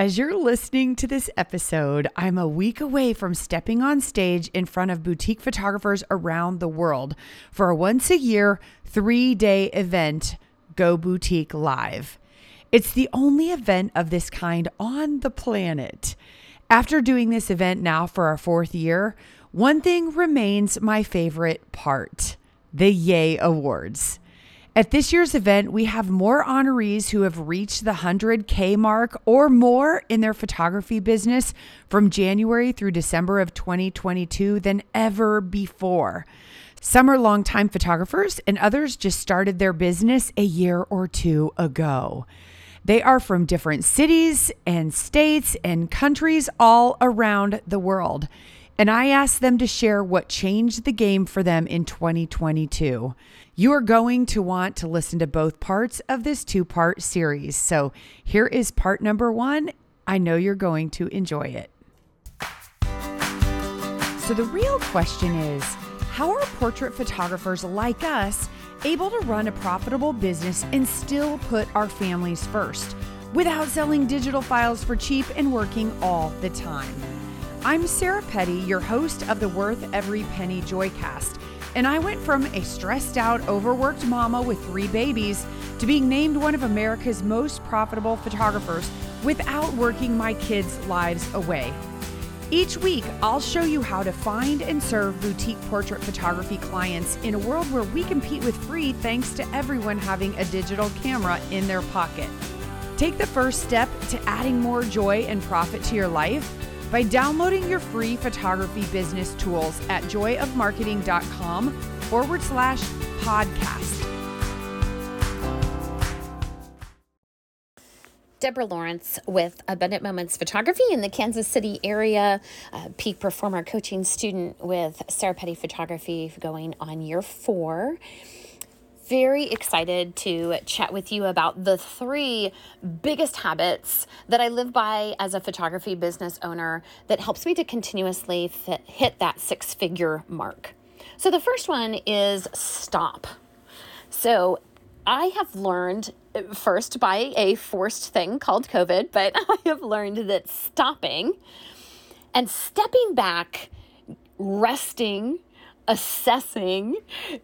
As you're listening to this episode, I'm a week away from stepping on stage in front of boutique photographers around the world for a once a year, three day event, Go Boutique Live. It's the only event of this kind on the planet. After doing this event now for our fourth year, one thing remains my favorite part the Yay Awards. At this year's event, we have more honorees who have reached the 100K mark or more in their photography business from January through December of 2022 than ever before. Some are longtime photographers, and others just started their business a year or two ago. They are from different cities and states and countries all around the world. And I asked them to share what changed the game for them in 2022. You are going to want to listen to both parts of this two part series. So here is part number one. I know you're going to enjoy it. So, the real question is how are portrait photographers like us able to run a profitable business and still put our families first without selling digital files for cheap and working all the time? I'm Sarah Petty, your host of the Worth Every Penny Joycast, and I went from a stressed out, overworked mama with three babies to being named one of America's most profitable photographers without working my kids' lives away. Each week, I'll show you how to find and serve boutique portrait photography clients in a world where we compete with free thanks to everyone having a digital camera in their pocket. Take the first step to adding more joy and profit to your life by downloading your free photography business tools at joyofmarketing.com forward slash podcast. Deborah Lawrence with Abundant Moments Photography in the Kansas City area, peak performer coaching student with Sarah Petty Photography going on year four. Very excited to chat with you about the three biggest habits that I live by as a photography business owner that helps me to continuously fit, hit that six figure mark. So, the first one is stop. So, I have learned first by a forced thing called COVID, but I have learned that stopping and stepping back, resting, assessing,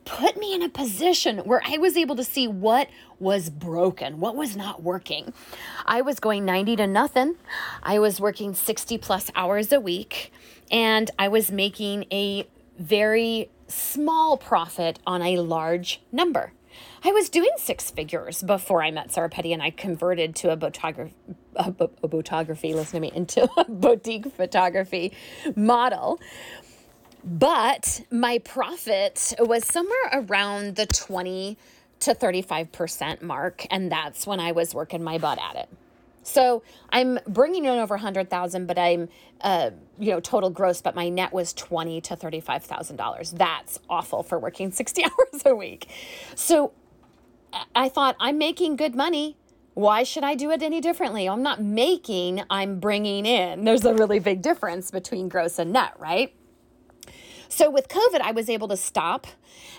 put me in a position where I was able to see what was broken, what was not working. I was going 90 to nothing. I was working 60 plus hours a week, and I was making a very small profit on a large number. I was doing six figures before I met Sarah Petty and I converted to a photography, a, a photography, listen to me, into a boutique photography model. But my profit was somewhere around the 20 to 35% mark. And that's when I was working my butt at it. So I'm bringing in over 100,000, but I'm, uh, you know, total gross, but my net was 20 to $35,000. That's awful for working 60 hours a week. So I thought I'm making good money. Why should I do it any differently? I'm not making, I'm bringing in. There's a really big difference between gross and net, right? So with COVID, I was able to stop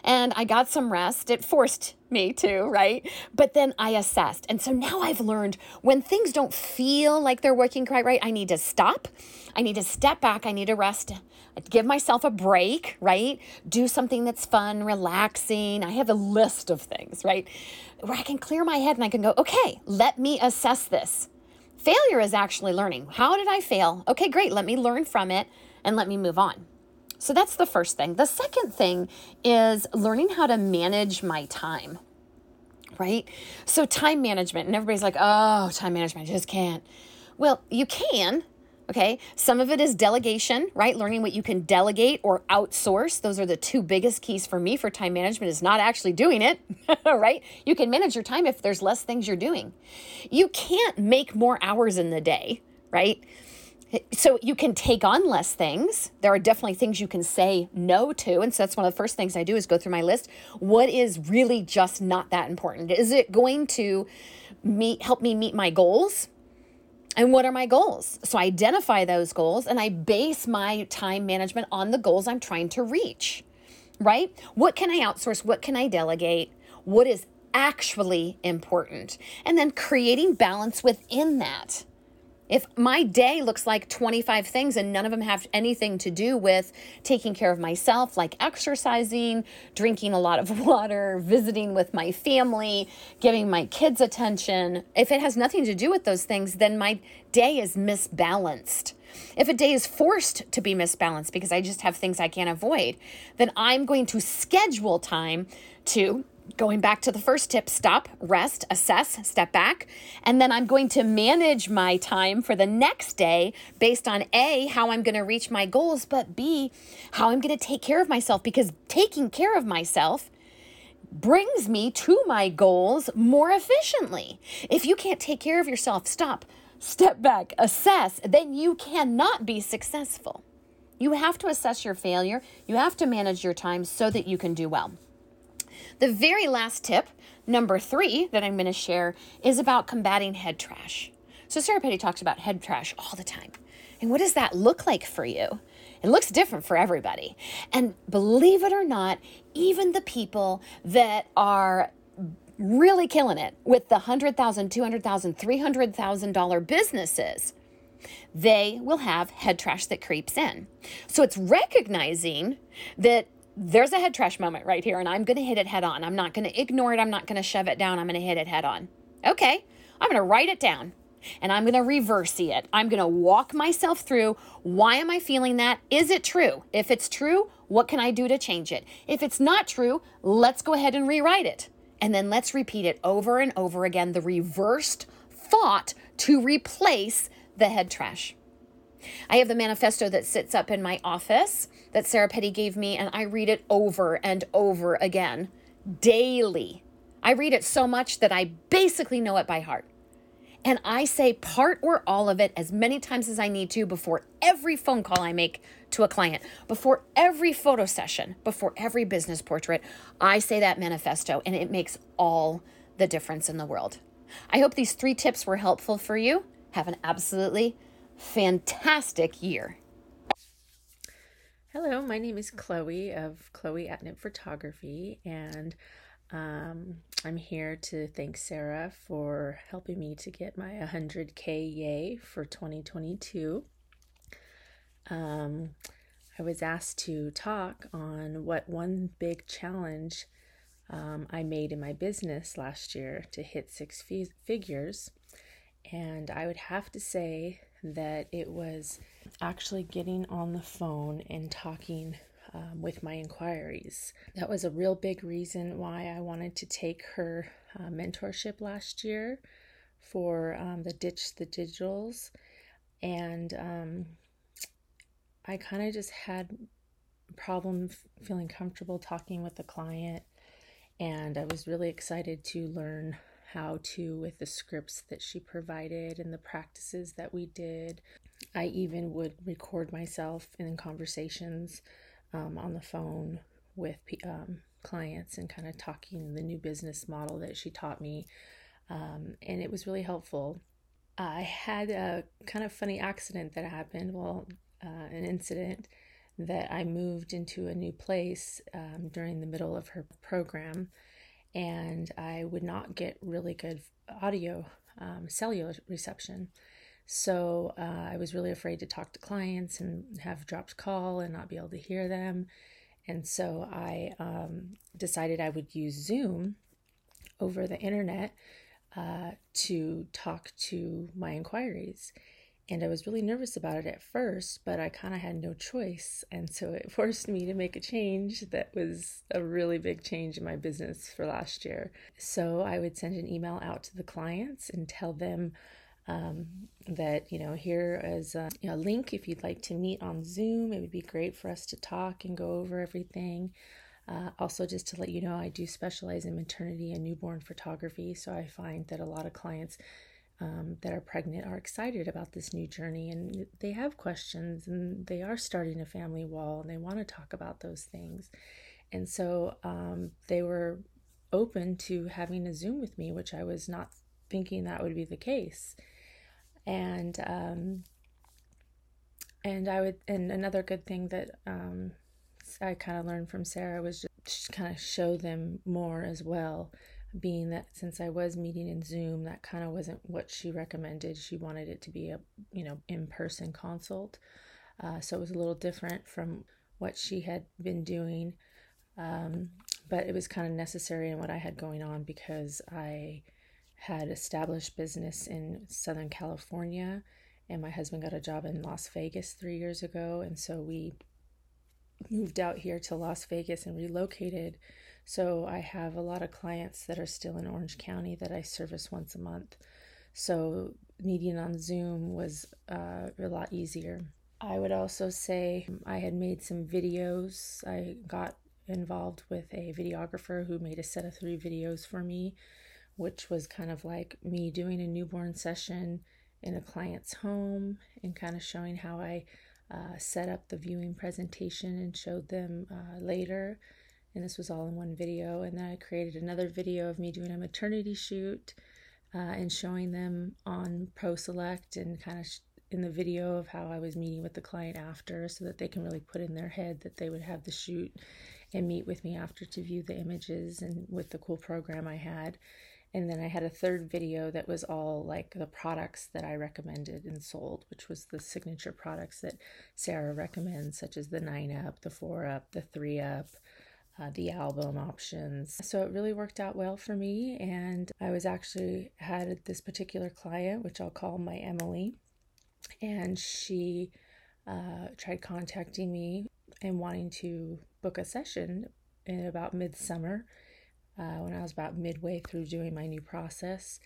and I got some rest. It forced me to, right? But then I assessed. And so now I've learned when things don't feel like they're working quite right, I need to stop. I need to step back. I need to rest. Give myself a break, right? Do something that's fun, relaxing. I have a list of things, right? Where I can clear my head and I can go, okay, let me assess this. Failure is actually learning. How did I fail? Okay, great. Let me learn from it and let me move on. So that's the first thing. The second thing is learning how to manage my time, right? So, time management, and everybody's like, oh, time management, I just can't. Well, you can. Okay. Some of it is delegation, right? Learning what you can delegate or outsource. Those are the two biggest keys for me for time management is not actually doing it, right? You can manage your time if there's less things you're doing. You can't make more hours in the day, right? So you can take on less things. There are definitely things you can say no to. And so that's one of the first things i do is go through my list. What is really just not that important? Is it going to meet help me meet my goals? And what are my goals? So i identify those goals and i base my time management on the goals i'm trying to reach right? What can i outsource? What can i delegate? What is actually important? And then creating balance within that If my day looks like 25 things and none of them have anything to do with taking care of myself, like exercising, drinking a lot of water, visiting with my family, giving my kids attention, if it has nothing to do with those things, then my day is misbalanced. If a day is forced to be misbalanced because I just have things I can't avoid, then I'm going to schedule time to going back to the first tip stop, rest, assess, step back. And then I'm going to manage my time for the next day based on A, how I'm going to reach my goals, but B, how I'm going to take care of myself because taking care of myself brings me to my goals more efficiently. If you can't take care of yourself, stop, step back, assess, then you cannot be successful. You have to assess your failure. You have to manage your time so that you can do well. The very last tip, number three, that I'm going to share is about combating head trash. So, Sarah Petty talks about head trash all the time. And what does that look like for you? It looks different for everybody. And believe it or not, even the people that are really killing it with the $100,000, $200,000, $300,000 businesses, they will have head trash that creeps in. So it's recognizing that there's a head trash moment right here, and I'm going to hit it head on. I'm not going to ignore it. I'm not going to shove it down. I'm going to hit it head on. Okay, I'm going to write it down and I'm going to reverse it. I'm going to walk myself through why am I feeling that? Is it true? If it's true, what can I do to change it? If it's not true, let's go ahead and rewrite it. And then let's repeat it over and over again the reversed thought to replace the head trash. I have the manifesto that sits up in my office that Sarah Petty gave me, and I read it over and over again daily. I read it so much that I basically know it by heart. And I say part or all of it as many times as I need to before every phone call I make to a client, before every photo session, before every business portrait. I say that manifesto, and it makes all the difference in the world. I hope these three tips were helpful for you. Have an absolutely fantastic year. Hello, my name is Chloe of Chloe at Knit Photography, and um, I'm here to thank Sarah for helping me to get my 100K yay for 2022. Um, I was asked to talk on what one big challenge um, I made in my business last year to hit six f- figures. And I would have to say that it was actually getting on the phone and talking um, with my inquiries. That was a real big reason why I wanted to take her uh, mentorship last year for um, the Ditch the Digitals. And um, I kind of just had problem feeling comfortable talking with the client. And I was really excited to learn how to with the scripts that she provided and the practices that we did. I even would record myself in conversations um, on the phone with um, clients and kind of talking the new business model that she taught me. Um, and it was really helpful. I had a kind of funny accident that happened, well, uh, an incident that I moved into a new place um, during the middle of her program and I would not get really good audio um, cellular reception. So uh, I was really afraid to talk to clients and have dropped call and not be able to hear them. And so I um, decided I would use Zoom over the internet uh, to talk to my inquiries. And I was really nervous about it at first, but I kind of had no choice. And so it forced me to make a change that was a really big change in my business for last year. So I would send an email out to the clients and tell them um, that, you know, here is a, you know, link if you'd like to meet on Zoom. It would be great for us to talk and go over everything. Uh, also, just to let you know, I do specialize in maternity and newborn photography. So I find that a lot of clients um, that are pregnant are excited about this new journey and they have questions and they are starting a family wall and they want to talk about those things. And so um, they were open to having a Zoom with me, which I was not thinking that would be the case. And um, and I would and another good thing that um, I kind of learned from Sarah was just kind of show them more as well being that since I was meeting in Zoom, that kind of wasn't what she recommended. She wanted it to be a you know in person consult, uh, so it was a little different from what she had been doing. Um, but it was kind of necessary in what I had going on because I had established business in Southern California, and my husband got a job in Las Vegas three years ago, and so we moved out here to Las Vegas and relocated. So I have a lot of clients that are still in Orange County that I service once a month. So meeting on Zoom was uh, a lot easier. I would also say I had made some videos. I got involved with a videographer who made a set of three videos for me, which was kind of like me doing a newborn session in a client's home and kind of showing how I uh, set up the viewing presentation and showed them uh, later. And this was all in one video. And then I created another video of me doing a maternity shoot uh, and showing them on ProSelect and kind of in the video of how I was meeting with the client after so that they can really put in their head that they would have the shoot and meet with me after to view the images and with the cool program I had. And then I had a third video that was all like the products that I recommended and sold, which was the signature products that Sarah recommends, such as the 9 Up, the 4 Up, the 3 Up, uh, the album options. So it really worked out well for me. And I was actually had this particular client, which I'll call my Emily, and she uh, tried contacting me and wanting to book a session in about midsummer uh, when I was about midway through doing my new process.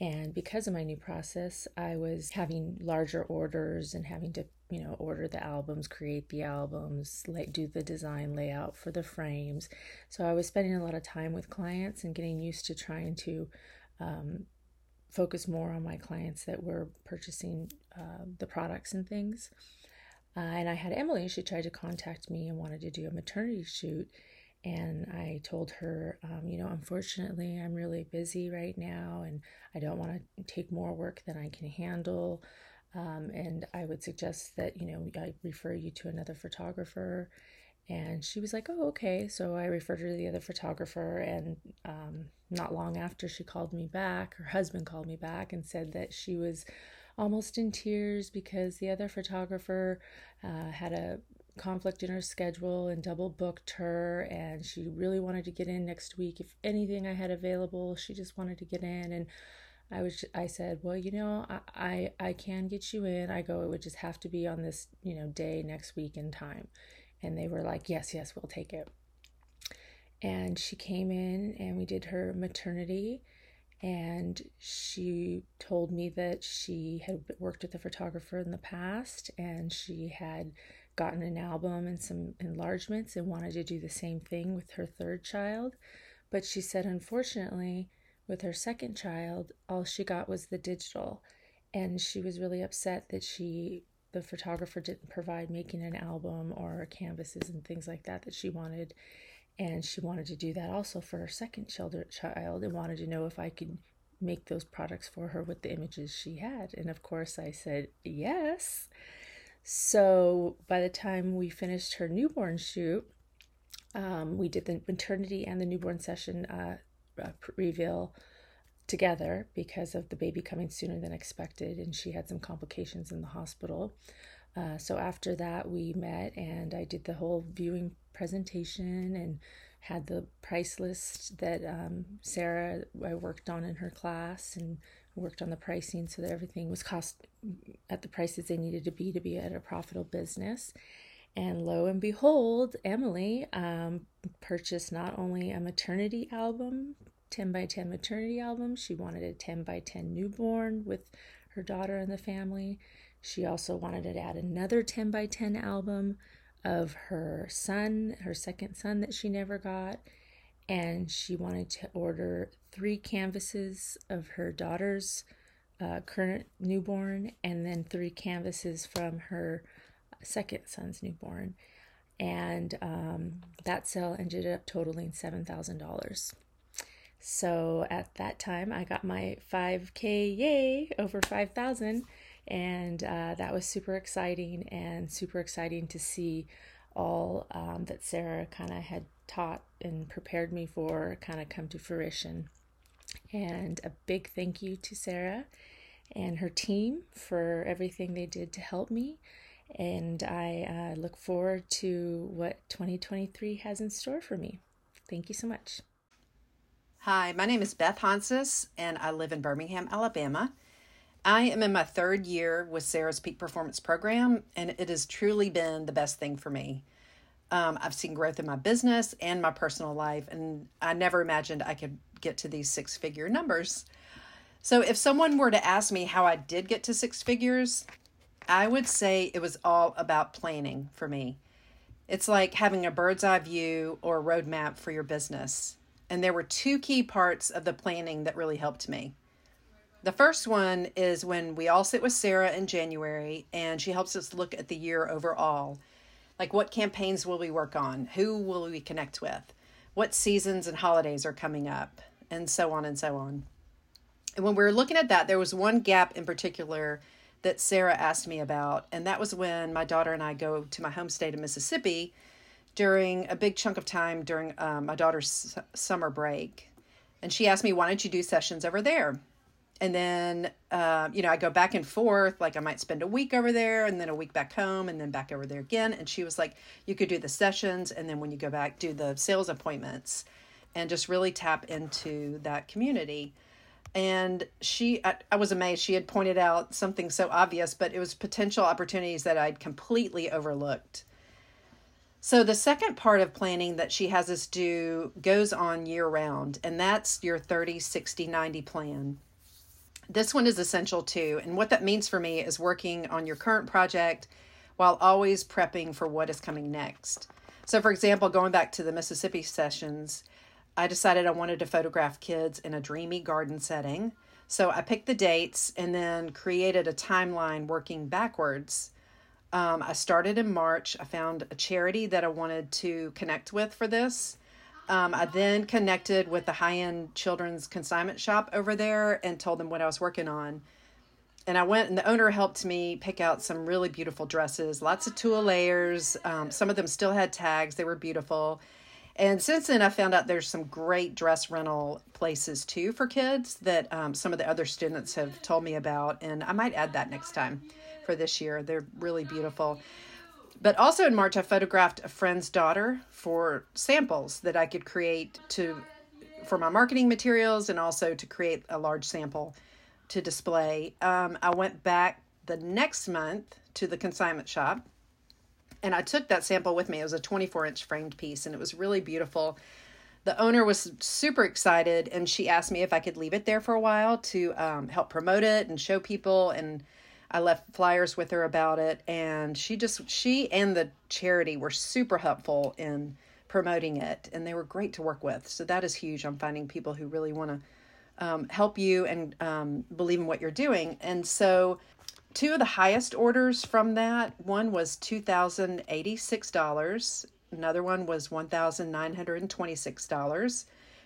And because of my new process, I was having larger orders and having to, you know, order the albums, create the albums, like do the design layout for the frames. So I was spending a lot of time with clients and getting used to trying to um, focus more on my clients that were purchasing uh, the products and things. Uh, and I had Emily, she tried to contact me and wanted to do a maternity shoot. And I told her, um, you know, unfortunately, I'm really busy right now and I don't want to take more work than I can handle. Um, and I would suggest that, you know, I refer you to another photographer. And she was like, oh, okay. So I referred her to the other photographer. And um, not long after she called me back, her husband called me back and said that she was almost in tears because the other photographer uh, had a conflict in her schedule and double booked her and she really wanted to get in next week. If anything i had available she just wanted to get in and i was i said well you know i i, I can get you in. I go it would just have to be on this you know day next week in time. And they were like yes yes we'll take it. And she came in and we did her maternity and she told me that she had worked with a photographer in the past and she had gotten an album and some enlargements and wanted to do the same thing with her third child. But she said, unfortunately, with her second child, all she got was the digital. And she was really upset that she, the photographer, didn't provide making an album or canvases and things like that that she wanted and she wanted to do that also for her second child and wanted to know if I could make those products for her with the images she had. And of course, I said yes. So by the time we finished her newborn shoot, um, we did the maternity and the newborn session uh, uh, reveal together because of the baby coming sooner than expected, and she had some complications in the hospital. Uh, so after that, we met and I did the whole viewing presentation and had the price list that um, Sarah I worked on in her class and worked on the pricing so that everything was cost at the prices they needed to be to be at a profitable business. And lo and behold, Emily um, purchased not only a maternity album, 10 by 10 maternity album, she wanted a 10 by 10 newborn with her daughter and the family. She also wanted to add another 10 by 10 album of her son, her second son that she never got. And she wanted to order three canvases of her daughter's uh, current newborn and then three canvases from her second son's newborn. And um, that sale ended up totaling $7,000. So at that time, I got my 5K, yay, over 5,000 and uh, that was super exciting and super exciting to see all um, that Sarah kind of had taught and prepared me for kind of come to fruition. And a big thank you to Sarah and her team for everything they did to help me. And I uh, look forward to what 2023 has in store for me. Thank you so much. Hi, my name is Beth Hansis, and I live in Birmingham, Alabama. I am in my third year with Sarah's Peak Performance Program, and it has truly been the best thing for me. Um, I've seen growth in my business and my personal life, and I never imagined I could get to these six figure numbers. So, if someone were to ask me how I did get to six figures, I would say it was all about planning for me. It's like having a bird's eye view or roadmap for your business. And there were two key parts of the planning that really helped me. The first one is when we all sit with Sarah in January and she helps us look at the year overall. Like what campaigns will we work on? Who will we connect with? What seasons and holidays are coming up? And so on and so on. And when we were looking at that, there was one gap in particular that Sarah asked me about, and that was when my daughter and I go to my home state of Mississippi during a big chunk of time during uh, my daughter's summer break. And she asked me, Why don't you do sessions over there? and then uh, you know i go back and forth like i might spend a week over there and then a week back home and then back over there again and she was like you could do the sessions and then when you go back do the sales appointments and just really tap into that community and she I, I was amazed she had pointed out something so obvious but it was potential opportunities that i'd completely overlooked so the second part of planning that she has us do goes on year round and that's your 30 60 90 plan this one is essential too. And what that means for me is working on your current project while always prepping for what is coming next. So, for example, going back to the Mississippi sessions, I decided I wanted to photograph kids in a dreamy garden setting. So, I picked the dates and then created a timeline working backwards. Um, I started in March. I found a charity that I wanted to connect with for this. Um, I then connected with the high end children's consignment shop over there and told them what I was working on. And I went, and the owner helped me pick out some really beautiful dresses, lots of tulle layers. Um, some of them still had tags, they were beautiful. And since then, I found out there's some great dress rental places too for kids that um, some of the other students have told me about. And I might add that next time for this year. They're really beautiful. But also in March, I photographed a friend's daughter for samples that I could create to for my marketing materials and also to create a large sample to display. Um, I went back the next month to the consignment shop and I took that sample with me. It was a 24 inch framed piece and it was really beautiful. The owner was super excited and she asked me if I could leave it there for a while to um, help promote it and show people and I left flyers with her about it, and she just she and the charity were super helpful in promoting it, and they were great to work with. So that is huge. I'm finding people who really want to um, help you and um, believe in what you're doing, and so. Two of the highest orders from that one was $2,086. Another one was $1,926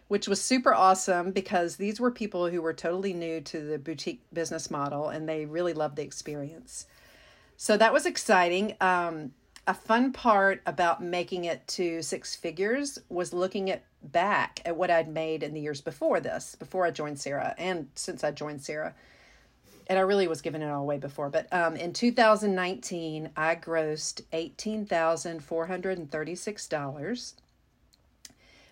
which was super awesome because these were people who were totally new to the boutique business model and they really loved the experience. So that was exciting. Um, a fun part about making it to six figures was looking at back at what I'd made in the years before this, before I joined Sarah, and since I joined Sarah. And I really was giving it all away before, but um, in 2019, I grossed eighteen thousand four hundred and thirty-six dollars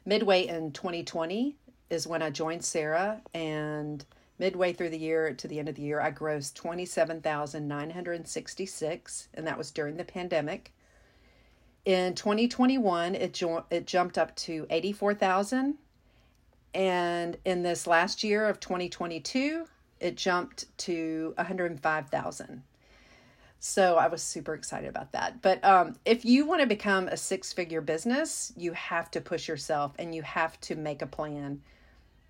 midway in 2020 is when I joined Sarah, and midway through the year to the end of the year, I grossed 27,966, and that was during the pandemic. In 2021, it jo- it jumped up to 84,000, and in this last year of 2022, it jumped to 105,000. So I was super excited about that. But um, if you want to become a six figure business, you have to push yourself and you have to make a plan.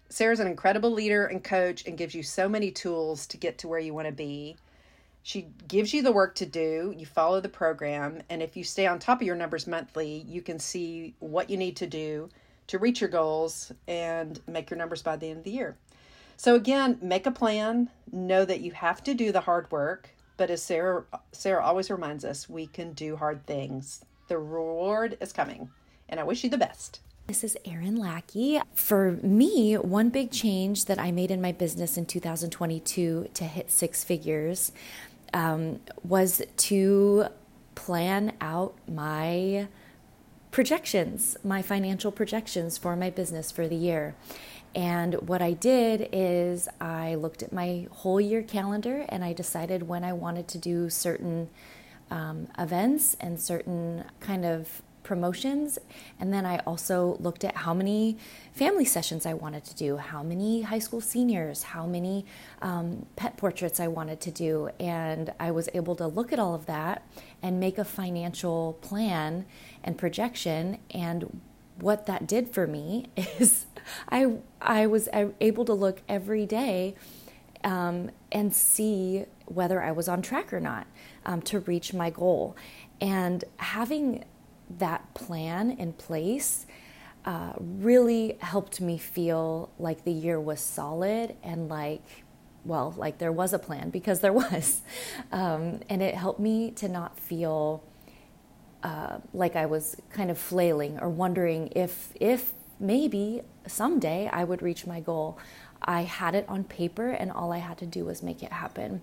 Sarah's an incredible leader and coach and gives you so many tools to get to where you want to be. She gives you the work to do, you follow the program, and if you stay on top of your numbers monthly, you can see what you need to do to reach your goals and make your numbers by the end of the year. So, again, make a plan, know that you have to do the hard work but as Sarah Sarah always reminds us, we can do hard things. The reward is coming, and I wish you the best. This is Erin Lackey. For me, one big change that I made in my business in 2022 to hit six figures um, was to plan out my projections, my financial projections for my business for the year. And what I did is I looked at my whole year calendar and I decided when I wanted to do certain um, events and certain kind of promotions. And then I also looked at how many family sessions I wanted to do, how many high school seniors, how many um, pet portraits I wanted to do. And I was able to look at all of that and make a financial plan and projection. And what that did for me is I, I was able to look every day um, and see whether I was on track or not um, to reach my goal. And having that plan in place uh, really helped me feel like the year was solid and like well like there was a plan because there was um, and it helped me to not feel uh, like i was kind of flailing or wondering if if maybe someday i would reach my goal. I had it on paper and all i had to do was make it happen.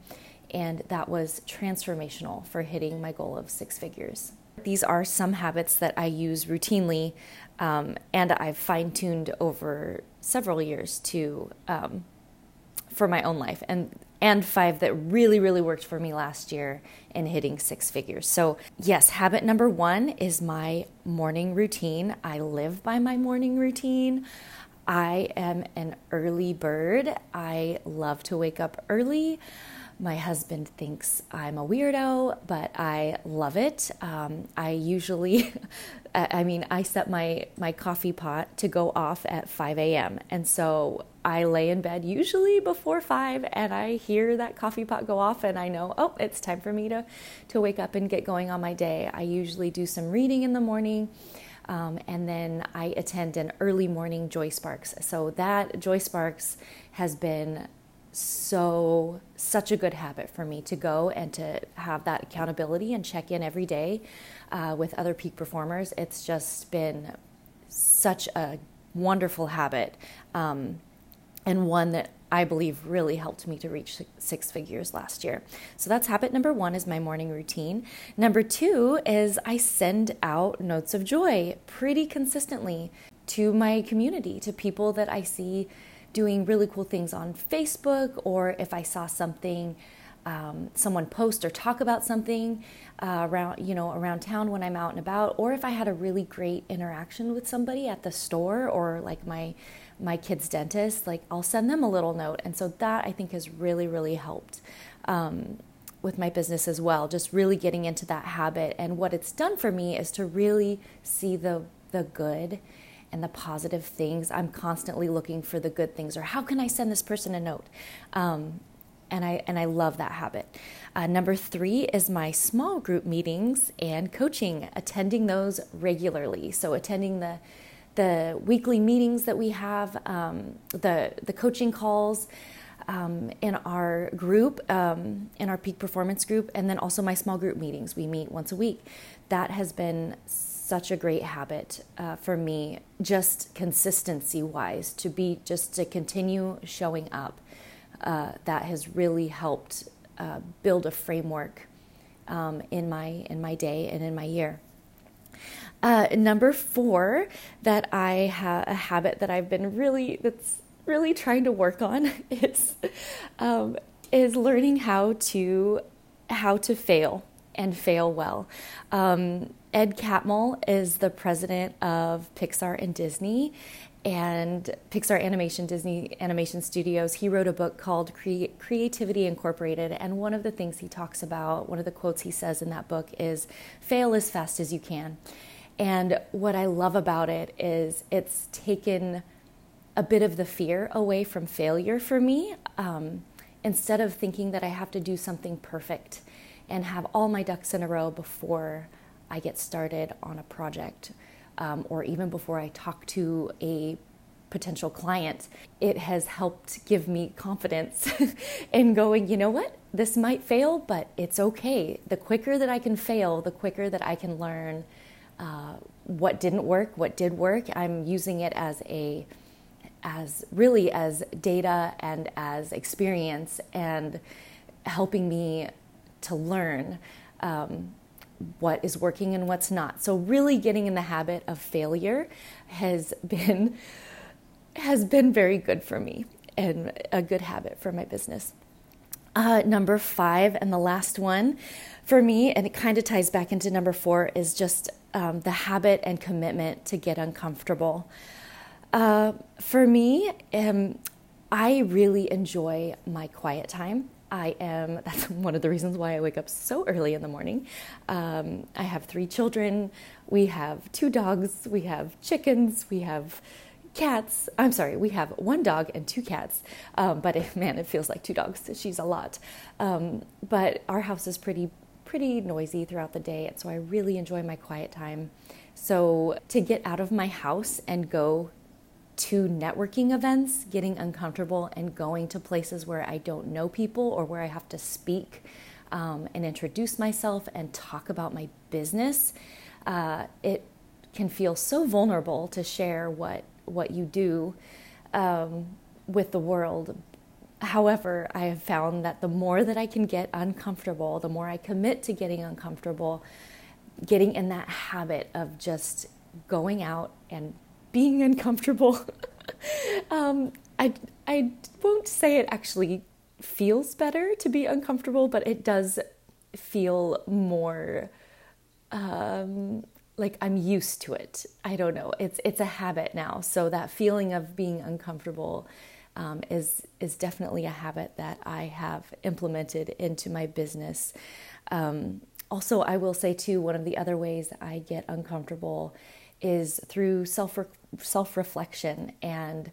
And that was transformational for hitting my goal of six figures. These are some habits that I use routinely, um, and I've fine tuned over several years to um, for my own life, and and five that really really worked for me last year in hitting six figures. So yes, habit number one is my morning routine. I live by my morning routine. I am an early bird. I love to wake up early. My husband thinks I'm a weirdo, but I love it. Um, I usually, I mean, I set my, my coffee pot to go off at 5 a.m. And so I lay in bed usually before 5 and I hear that coffee pot go off and I know, oh, it's time for me to, to wake up and get going on my day. I usually do some reading in the morning. Um, and then I attend an early morning Joy Sparks. So that Joy Sparks has been so such a good habit for me to go and to have that accountability and check in every day uh, with other peak performers. It's just been such a wonderful habit um, and one that I believe really helped me to reach six figures last year. So that's habit number one is my morning routine. Number two is I send out notes of joy pretty consistently to my community, to people that I see doing really cool things on Facebook, or if I saw something, um, someone post or talk about something uh, around, you know, around town when I'm out and about, or if I had a really great interaction with somebody at the store or like my my kid's dentist, like I'll send them a little note, and so that I think has really, really helped. Um, with my business as well, just really getting into that habit. And what it's done for me is to really see the the good and the positive things. I'm constantly looking for the good things, or how can I send this person a note? Um, and I and I love that habit. Uh, number three is my small group meetings and coaching, attending those regularly. So attending the the weekly meetings that we have, um, the the coaching calls. Um, in our group, um, in our peak performance group, and then also my small group meetings. We meet once a week. That has been such a great habit uh, for me, just consistency wise, to be just to continue showing up. Uh, that has really helped uh, build a framework um, in my in my day and in my year. Uh, number four, that I have a habit that I've been really that's really trying to work on is um, is learning how to how to fail and fail well. Um, Ed Catmull is the president of Pixar and Disney and Pixar Animation, Disney Animation Studios. He wrote a book called Cre- Creativity Incorporated. And one of the things he talks about, one of the quotes he says in that book is fail as fast as you can. And what I love about it is it's taken a bit of the fear away from failure for me. Um, instead of thinking that I have to do something perfect and have all my ducks in a row before I get started on a project um, or even before I talk to a potential client, it has helped give me confidence in going, you know what, this might fail, but it's okay. The quicker that I can fail, the quicker that I can learn uh, what didn't work, what did work. I'm using it as a as really as data and as experience and helping me to learn um, what is working and what's not. So really getting in the habit of failure has been has been very good for me and a good habit for my business. Uh, number five, and the last one for me, and it kind of ties back into number four, is just um, the habit and commitment to get uncomfortable. Uh, for me, um, I really enjoy my quiet time. I am, that's one of the reasons why I wake up so early in the morning. Um, I have three children. We have two dogs. We have chickens. We have cats. I'm sorry, we have one dog and two cats. Um, but it, man, it feels like two dogs. She's a lot. Um, but our house is pretty pretty noisy throughout the day, and so I really enjoy my quiet time. So to get out of my house and go to networking events, getting uncomfortable and going to places where I don't know people or where I have to speak um, and introduce myself and talk about my business, uh, it can feel so vulnerable to share what what you do um, with the world. However, I have found that the more that I can get uncomfortable, the more I commit to getting uncomfortable, getting in that habit of just going out and being uncomfortable. um, I, I won't say it actually feels better to be uncomfortable, but it does feel more um, like I'm used to it. I don't know. It's it's a habit now. So that feeling of being uncomfortable um, is is definitely a habit that I have implemented into my business. Um, also, I will say too, one of the other ways I get uncomfortable is through self self reflection and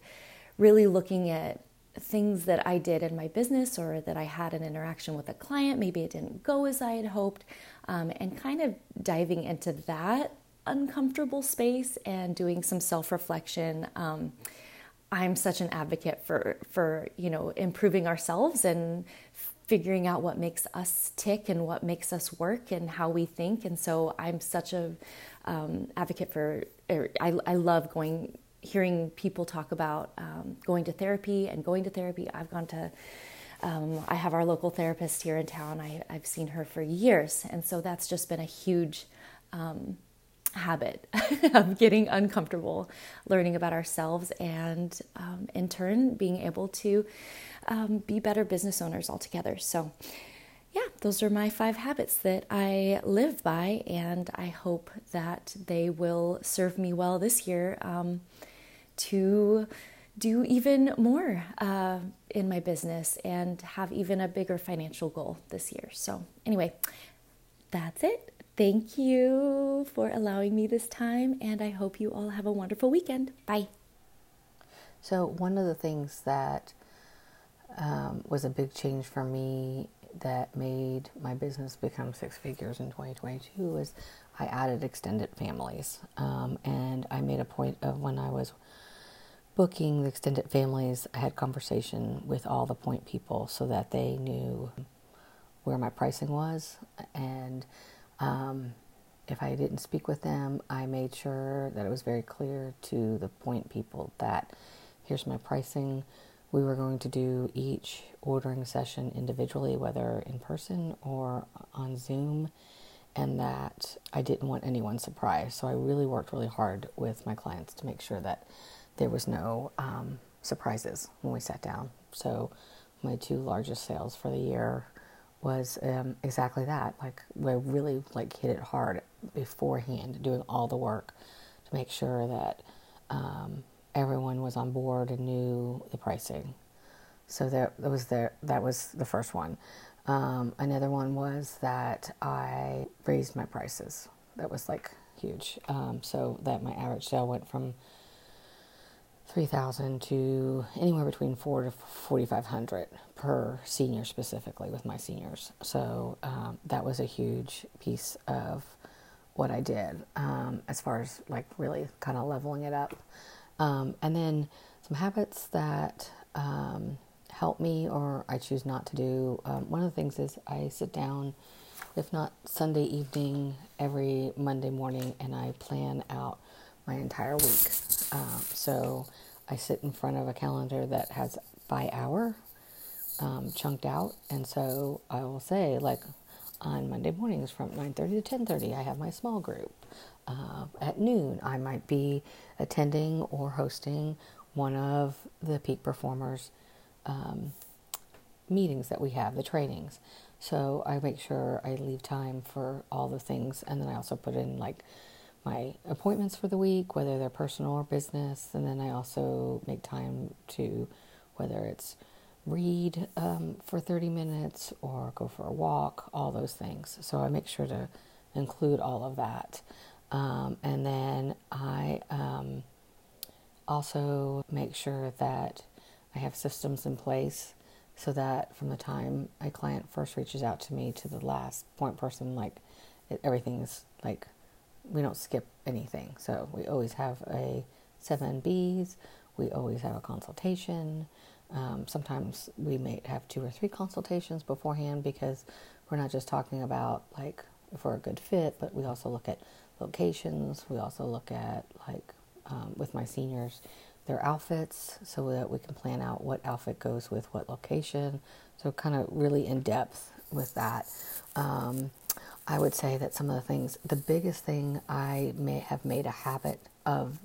really looking at things that I did in my business or that I had an interaction with a client. Maybe it didn't go as I had hoped um, and kind of diving into that uncomfortable space and doing some self reflection. Um, I'm such an advocate for for you know improving ourselves and figuring out what makes us tick and what makes us work and how we think. And so I'm such a um, advocate for. Er, I, I love going hearing people talk about um, going to therapy and going to therapy. I've gone to um, I have our local therapist here in town. I, have seen her for years, and so that's just been a huge um, habit of getting uncomfortable, learning about ourselves, and um, in turn being able to um, be better business owners altogether. So, yeah, those are my five habits that I live by, and I hope that they will serve me well this year um, to do even more uh, in my business and have even a bigger financial goal this year. So, anyway, that's it. Thank you for allowing me this time, and I hope you all have a wonderful weekend. Bye. So, one of the things that um, was a big change for me that made my business become six figures in 2022 was I added extended families. Um, and I made a point of when I was booking the extended families, I had conversation with all the point people so that they knew where my pricing was. And um, if I didn't speak with them, I made sure that it was very clear to the point people that here's my pricing. We were going to do each ordering session individually, whether in person or on Zoom, and that I didn't want anyone surprised. So I really worked really hard with my clients to make sure that there was no um, surprises when we sat down. So my two largest sales for the year was um, exactly that. Like we really like hit it hard beforehand, doing all the work to make sure that um, everyone was on board and knew the pricing. So that, was the that was the first one. Um, another one was that I raised my prices. That was like huge. Um, so that my average sale went from 3000 to anywhere between 4 to 4500 per senior specifically with my seniors. So um, that was a huge piece of what i did um, as far as like really kind of leveling it up. Um, and then some habits that um, help me or i choose not to do. Um, one of the things is i sit down if not Sunday evening, every Monday morning, and I plan out my entire week. Um, so I sit in front of a calendar that has by hour um, chunked out, and so I will say like on Monday mornings from 9:30 to 10:30, I have my small group. Uh, at noon, I might be attending or hosting one of the peak performers um, meetings that we have, the trainings. So I make sure I leave time for all the things, and then I also put in like my appointments for the week, whether they're personal or business, and then I also make time to whether it's read um, for 30 minutes or go for a walk, all those things. So I make sure to include all of that. Um, and then I um, also make sure that I have systems in place so that from the time a client first reaches out to me to the last point person, like it, everything's like we don't skip anything. So we always have a seven Bs, we always have a consultation. Um, sometimes we may have two or three consultations beforehand because we're not just talking about like if we're a good fit, but we also look at locations. We also look at like um, with my seniors their outfits so that we can plan out what outfit goes with what location. So kind of really in depth with that. Um, I would say that some of the things, the biggest thing I may have made a habit of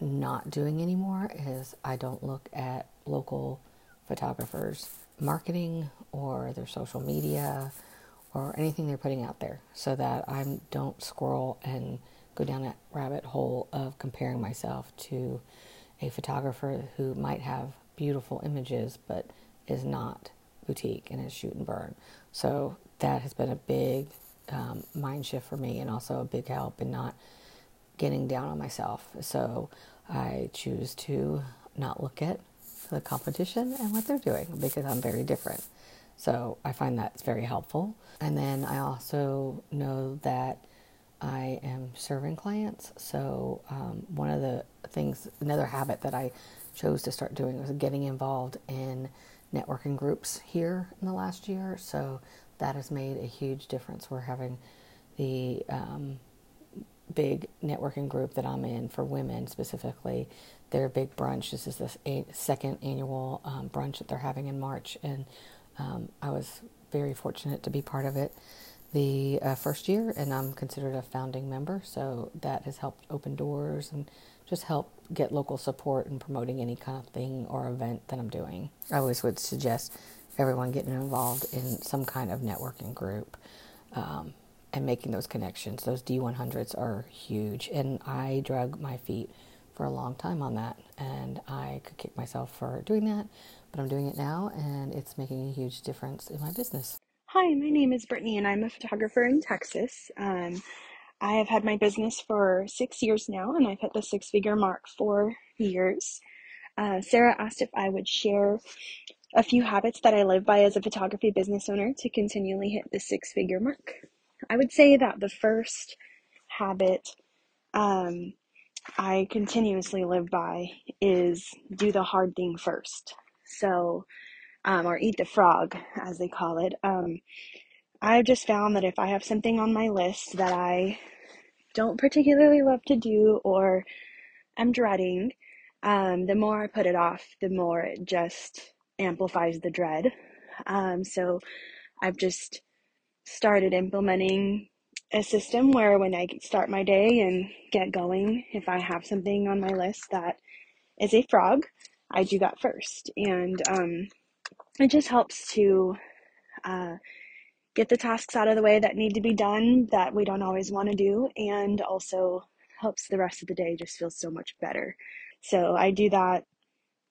not doing anymore is I don't look at local photographers' marketing or their social media or anything they're putting out there so that I don't scroll and go down that rabbit hole of comparing myself to a photographer who might have beautiful images but is not boutique and is shoot and burn. So that has been a big um, mind shift for me and also a big help in not getting down on myself. So I choose to not look at the competition and what they're doing because I'm very different. So I find that's very helpful. And then I also know that I am serving clients. So um, one of the things, another habit that I chose to start doing was getting involved in networking groups here in the last year. So that has made a huge difference. We're having the um, big networking group that I'm in for women specifically their big brunch. This is the second annual um, brunch that they're having in March, and um, I was very fortunate to be part of it the uh, first year, and I'm considered a founding member, so that has helped open doors and just help get local support in promoting any kind of thing or event that I'm doing. I always would suggest everyone getting involved in some kind of networking group. Um, and making those connections. Those D100s are huge, and I drug my feet for a long time on that, and I could kick myself for doing that, but I'm doing it now, and it's making a huge difference in my business. Hi, my name is Brittany, and I'm a photographer in Texas. Um, I have had my business for six years now, and I've hit the six figure mark for years. Uh, Sarah asked if I would share a few habits that I live by as a photography business owner to continually hit the six figure mark. I would say that the first habit um, I continuously live by is do the hard thing first. So, um, or eat the frog, as they call it. Um, I've just found that if I have something on my list that I don't particularly love to do or am dreading, um, the more I put it off, the more it just amplifies the dread. Um, so I've just started implementing a system where when I start my day and get going, if I have something on my list that is a frog, I do that first. And um, it just helps to uh, get the tasks out of the way that need to be done that we don't always want to do, and also helps the rest of the day just feel so much better. So I do that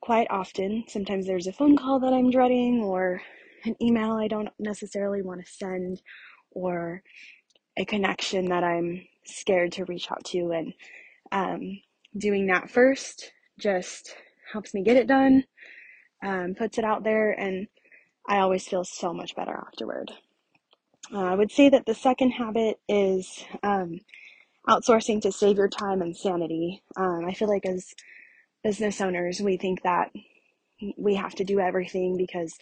quite often. Sometimes there's a phone call that I'm dreading, or an email I don't necessarily want to send, or a connection that I'm scared to reach out to. And um, doing that first just helps me get it done, um, puts it out there, and I always feel so much better afterward. Uh, I would say that the second habit is um, outsourcing to save your time and sanity. Um, I feel like as business owners, we think that we have to do everything because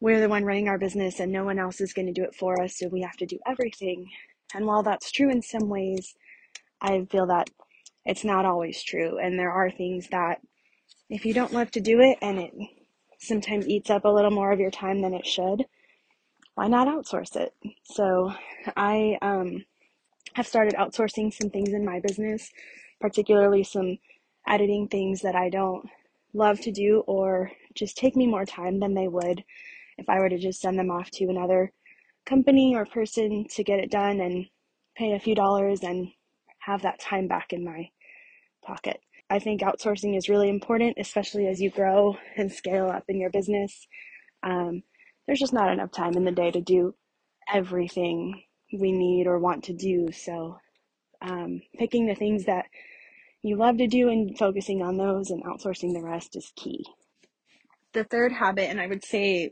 we're the one running our business and no one else is going to do it for us, so we have to do everything. And while that's true in some ways, I feel that it's not always true. And there are things that if you don't love to do it and it sometimes eats up a little more of your time than it should, why not outsource it? So I um, have started outsourcing some things in my business, particularly some editing things that I don't love to do or just take me more time than they would if I were to just send them off to another company or person to get it done and pay a few dollars and have that time back in my pocket. I think outsourcing is really important, especially as you grow and scale up in your business. Um, there's just not enough time in the day to do everything we need or want to do. So, um, picking the things that you love to do and focusing on those and outsourcing the rest is key. The third habit, and I would say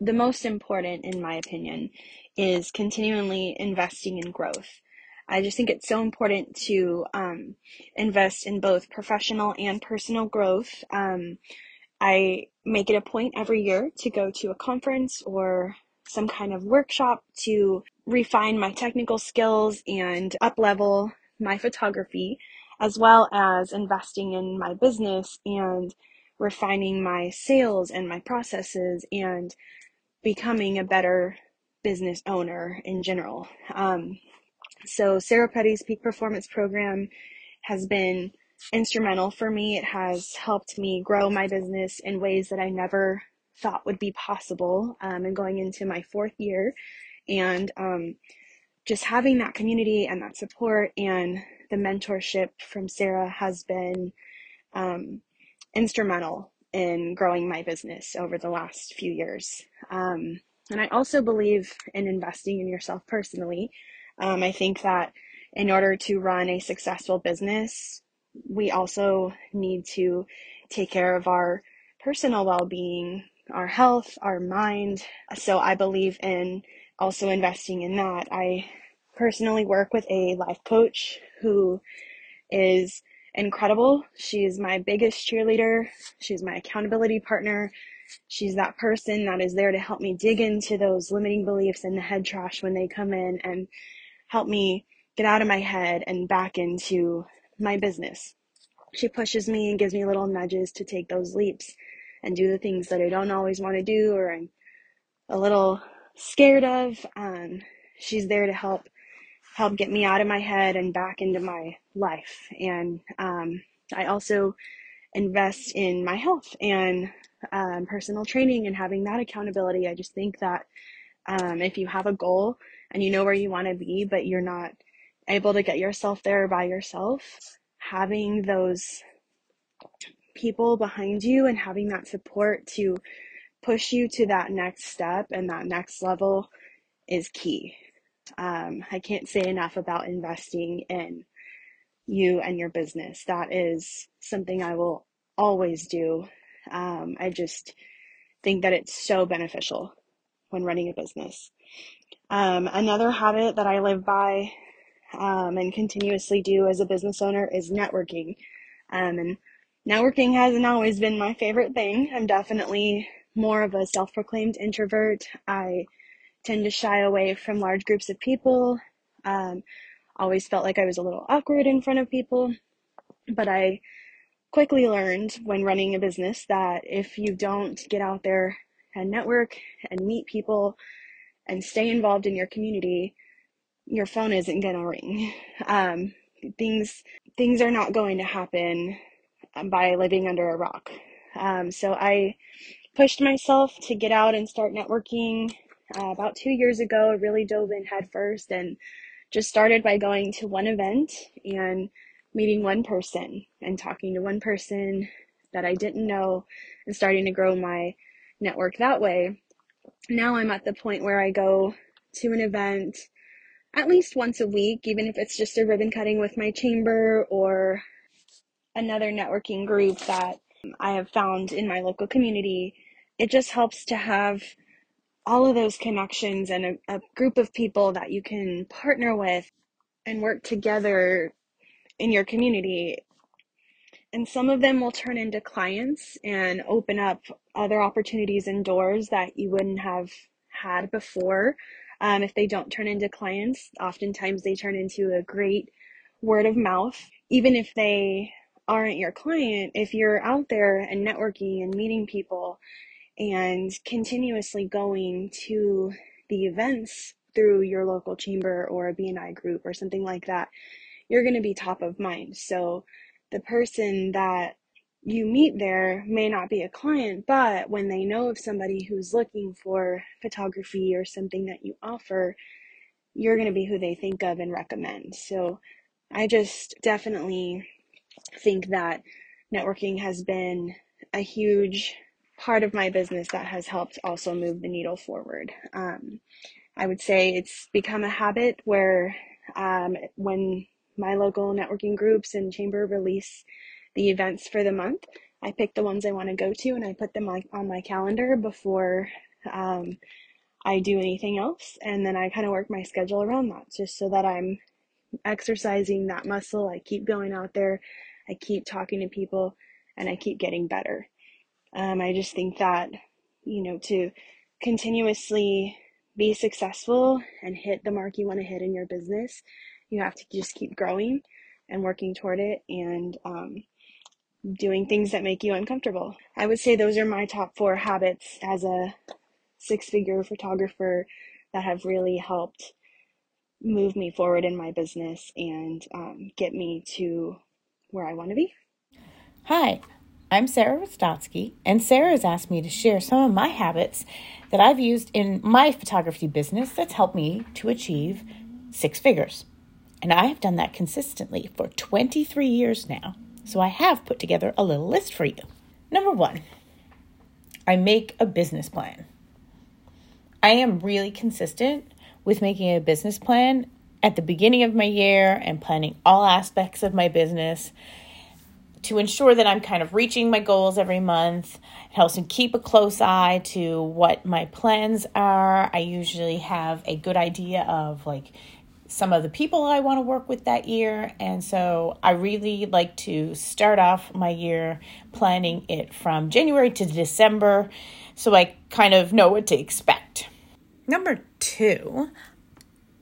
the most important in my opinion, is continually investing in growth. I just think it's so important to um, invest in both professional and personal growth. Um, I make it a point every year to go to a conference or some kind of workshop to refine my technical skills and up level my photography, as well as investing in my business and refining my sales and my processes and becoming a better business owner in general. Um, so Sarah Petty's Peak Performance Program has been instrumental for me. It has helped me grow my business in ways that I never thought would be possible. Um, and going into my fourth year, and um, just having that community and that support and the mentorship from Sarah has been um, instrumental in growing my business over the last few years. Um, and I also believe in investing in yourself personally. Um, I think that in order to run a successful business, we also need to take care of our personal well being, our health, our mind. So I believe in also investing in that. I personally work with a life coach who is incredible. She's my biggest cheerleader. She's my accountability partner. She's that person that is there to help me dig into those limiting beliefs and the head trash when they come in and help me get out of my head and back into my business. She pushes me and gives me little nudges to take those leaps and do the things that I don't always want to do or I'm a little scared of. Um, she's there to help help get me out of my head and back into my life. And um, I also invest in my health and um, personal training and having that accountability. I just think that um, if you have a goal and you know where you want to be, but you're not able to get yourself there by yourself, having those people behind you and having that support to push you to that next step and that next level is key. Um, I can't say enough about investing in you and your business. That is something I will always do. Um, I just think that it's so beneficial when running a business. Um, another habit that I live by um, and continuously do as a business owner is networking. Um, and networking hasn't always been my favorite thing. I'm definitely more of a self proclaimed introvert. I tend to shy away from large groups of people. Um, always felt like I was a little awkward in front of people. But I quickly learned when running a business that if you don't get out there and network and meet people and stay involved in your community, your phone isn't going to ring. Um, things things are not going to happen by living under a rock. Um, so I pushed myself to get out and start networking uh, about two years ago. I really dove in headfirst and just started by going to one event and meeting one person and talking to one person that I didn't know and starting to grow my network that way. Now I'm at the point where I go to an event at least once a week, even if it's just a ribbon cutting with my chamber or another networking group that I have found in my local community. It just helps to have all of those connections and a, a group of people that you can partner with and work together in your community. and some of them will turn into clients and open up other opportunities and doors that you wouldn't have had before. Um, if they don't turn into clients, oftentimes they turn into a great word of mouth. Even if they aren't your client, if you're out there and networking and meeting people and continuously going to the events through your local chamber or a BNI group or something like that, you're going to be top of mind. So the person that you meet there may not be a client, but when they know of somebody who's looking for photography or something that you offer, you're going to be who they think of and recommend. So I just definitely think that networking has been a huge part of my business that has helped also move the needle forward. Um, I would say it's become a habit where um, when my local networking groups and chamber release the events for the month, I pick the ones I want to go to and I put them on, on my calendar before um, I do anything else. And then I kind of work my schedule around that just so that I'm exercising that muscle. I keep going out there, I keep talking to people, and I keep getting better. Um, I just think that, you know, to continuously be successful and hit the mark you want to hit in your business, you have to just keep growing and working toward it and um, doing things that make you uncomfortable. I would say those are my top four habits as a six figure photographer that have really helped move me forward in my business and um, get me to where I want to be. Hi, I'm Sarah Rostotsky, and Sarah has asked me to share some of my habits that I've used in my photography business that's helped me to achieve six figures. And I have done that consistently for 23 years now. So I have put together a little list for you. Number one, I make a business plan. I am really consistent with making a business plan at the beginning of my year and planning all aspects of my business to ensure that I'm kind of reaching my goals every month. It helps me keep a close eye to what my plans are. I usually have a good idea of like some of the people I want to work with that year. And so I really like to start off my year planning it from January to December so I kind of know what to expect. Number two,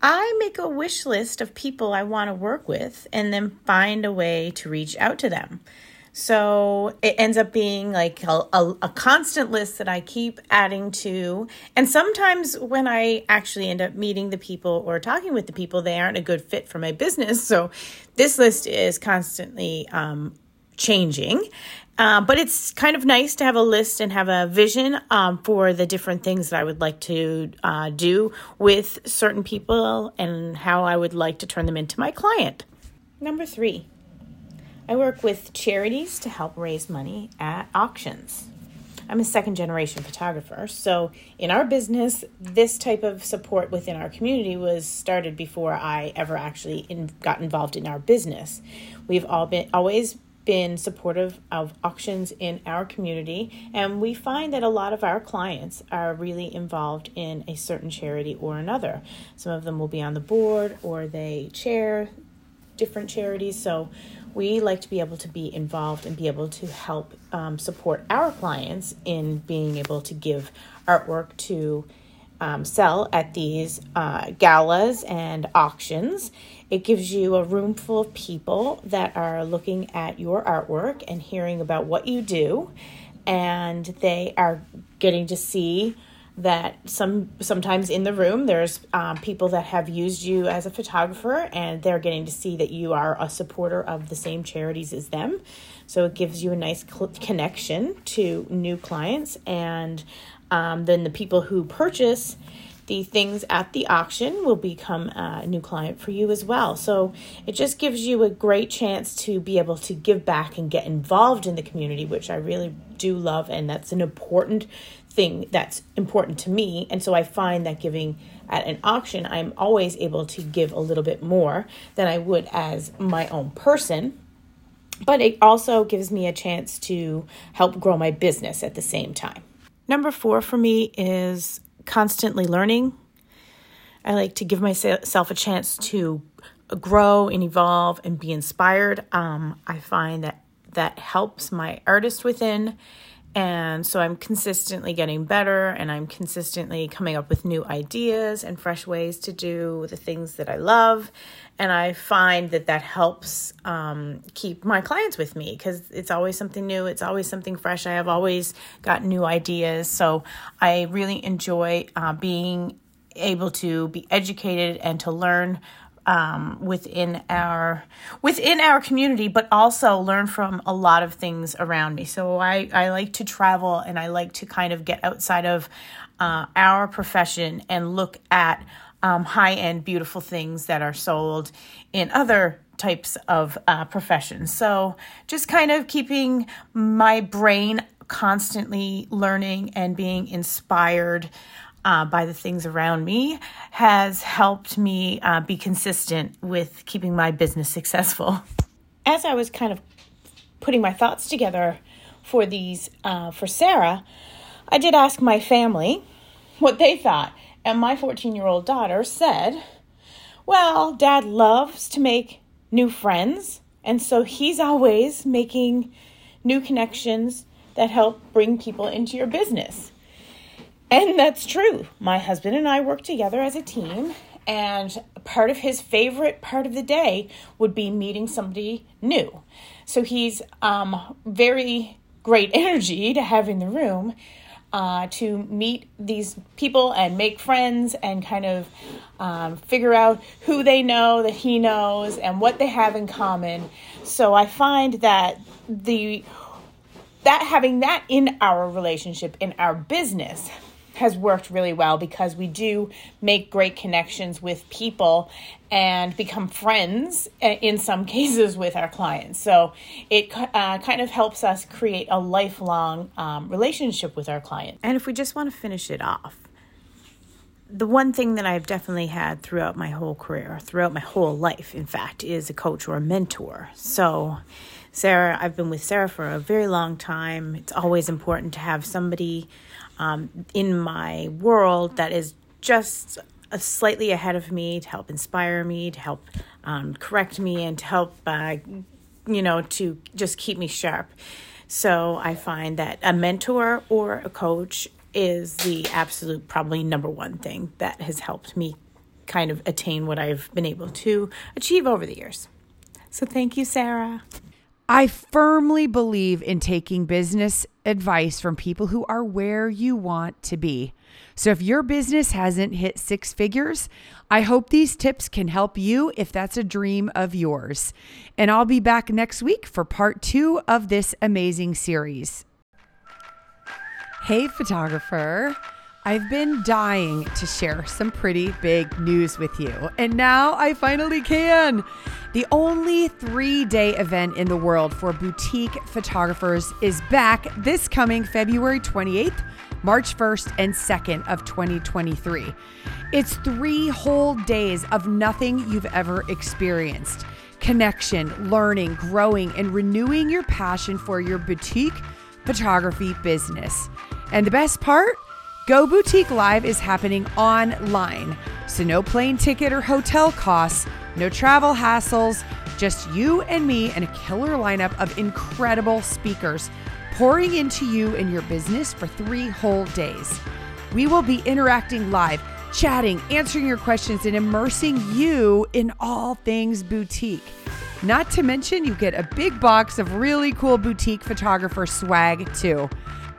I make a wish list of people I want to work with and then find a way to reach out to them. So it ends up being like a, a, a, constant list that I keep adding to. And sometimes when I actually end up meeting the people or talking with the people, they aren't a good fit for my business. So this list is constantly um, changing. Uh, but it's kind of nice to have a list and have a vision um, for the different things that I would like to uh, do with certain people and how I would like to turn them into my client. Number three, I work with charities to help raise money at auctions. I'm a second generation photographer, so in our business, this type of support within our community was started before I ever actually in, got involved in our business. We've all been always been supportive of auctions in our community, and we find that a lot of our clients are really involved in a certain charity or another. Some of them will be on the board or they chair different charities, so we like to be able to be involved and be able to help um, support our clients in being able to give artwork to um, sell at these uh, galas and auctions. It gives you a room full of people that are looking at your artwork and hearing about what you do, and they are getting to see that some sometimes in the room there's um, people that have used you as a photographer and they're getting to see that you are a supporter of the same charities as them. So it gives you a nice cl- connection to new clients and um, then the people who purchase the things at the auction will become a new client for you as well. So it just gives you a great chance to be able to give back and get involved in the community, which I really do love. And that's an important thing that's important to me. And so I find that giving at an auction, I'm always able to give a little bit more than I would as my own person. But it also gives me a chance to help grow my business at the same time. Number four for me is constantly learning. I like to give myself a chance to grow and evolve and be inspired. Um, I find that that helps my artist within. And so I'm consistently getting better and I'm consistently coming up with new ideas and fresh ways to do the things that I love. And I find that that helps um, keep my clients with me because it's always something new, it's always something fresh. I have always got new ideas. So I really enjoy uh, being able to be educated and to learn um, within our within our community, but also learn from a lot of things around me. So I, I like to travel and I like to kind of get outside of uh, our profession and look at um, high end, beautiful things that are sold in other types of uh, professions. So just kind of keeping my brain constantly learning and being inspired uh, by the things around me has helped me uh, be consistent with keeping my business successful. As I was kind of putting my thoughts together for these uh, for Sarah, I did ask my family what they thought, and my 14 year old daughter said, "Well, Dad loves to make new friends, and so he's always making new connections that help bring people into your business." And that's true. My husband and I work together as a team, and part of his favorite part of the day would be meeting somebody new. So he's um, very great energy to have in the room uh, to meet these people and make friends and kind of um, figure out who they know that he knows and what they have in common. So I find that the that having that in our relationship in our business has worked really well because we do make great connections with people and become friends eh, in some cases with our clients. So it uh, kind of helps us create a lifelong um, relationship with our client. And if we just want to finish it off, the one thing that I've definitely had throughout my whole career, throughout my whole life, in fact, is a coach or a mentor. So, Sarah, I've been with Sarah for a very long time. It's always important to have somebody um, in my world that is just a slightly ahead of me to help inspire me, to help um, correct me, and to help, uh, you know, to just keep me sharp. So I find that a mentor or a coach is the absolute, probably number one thing that has helped me kind of attain what I've been able to achieve over the years. So thank you, Sarah. I firmly believe in taking business advice from people who are where you want to be. So if your business hasn't hit six figures, I hope these tips can help you if that's a dream of yours. And I'll be back next week for part two of this amazing series. Hey, photographer. I've been dying to share some pretty big news with you, and now I finally can. The only three day event in the world for boutique photographers is back this coming February 28th, March 1st, and 2nd of 2023. It's three whole days of nothing you've ever experienced connection, learning, growing, and renewing your passion for your boutique photography business. And the best part? Go Boutique Live is happening online, so no plane ticket or hotel costs, no travel hassles, just you and me and a killer lineup of incredible speakers pouring into you and your business for three whole days. We will be interacting live, chatting, answering your questions, and immersing you in all things boutique. Not to mention, you get a big box of really cool boutique photographer swag too.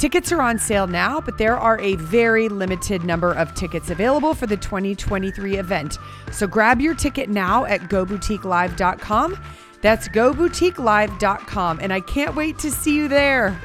Tickets are on sale now, but there are a very limited number of tickets available for the 2023 event. So grab your ticket now at goboutiquelive.com. That's goboutiquelive.com, and I can't wait to see you there.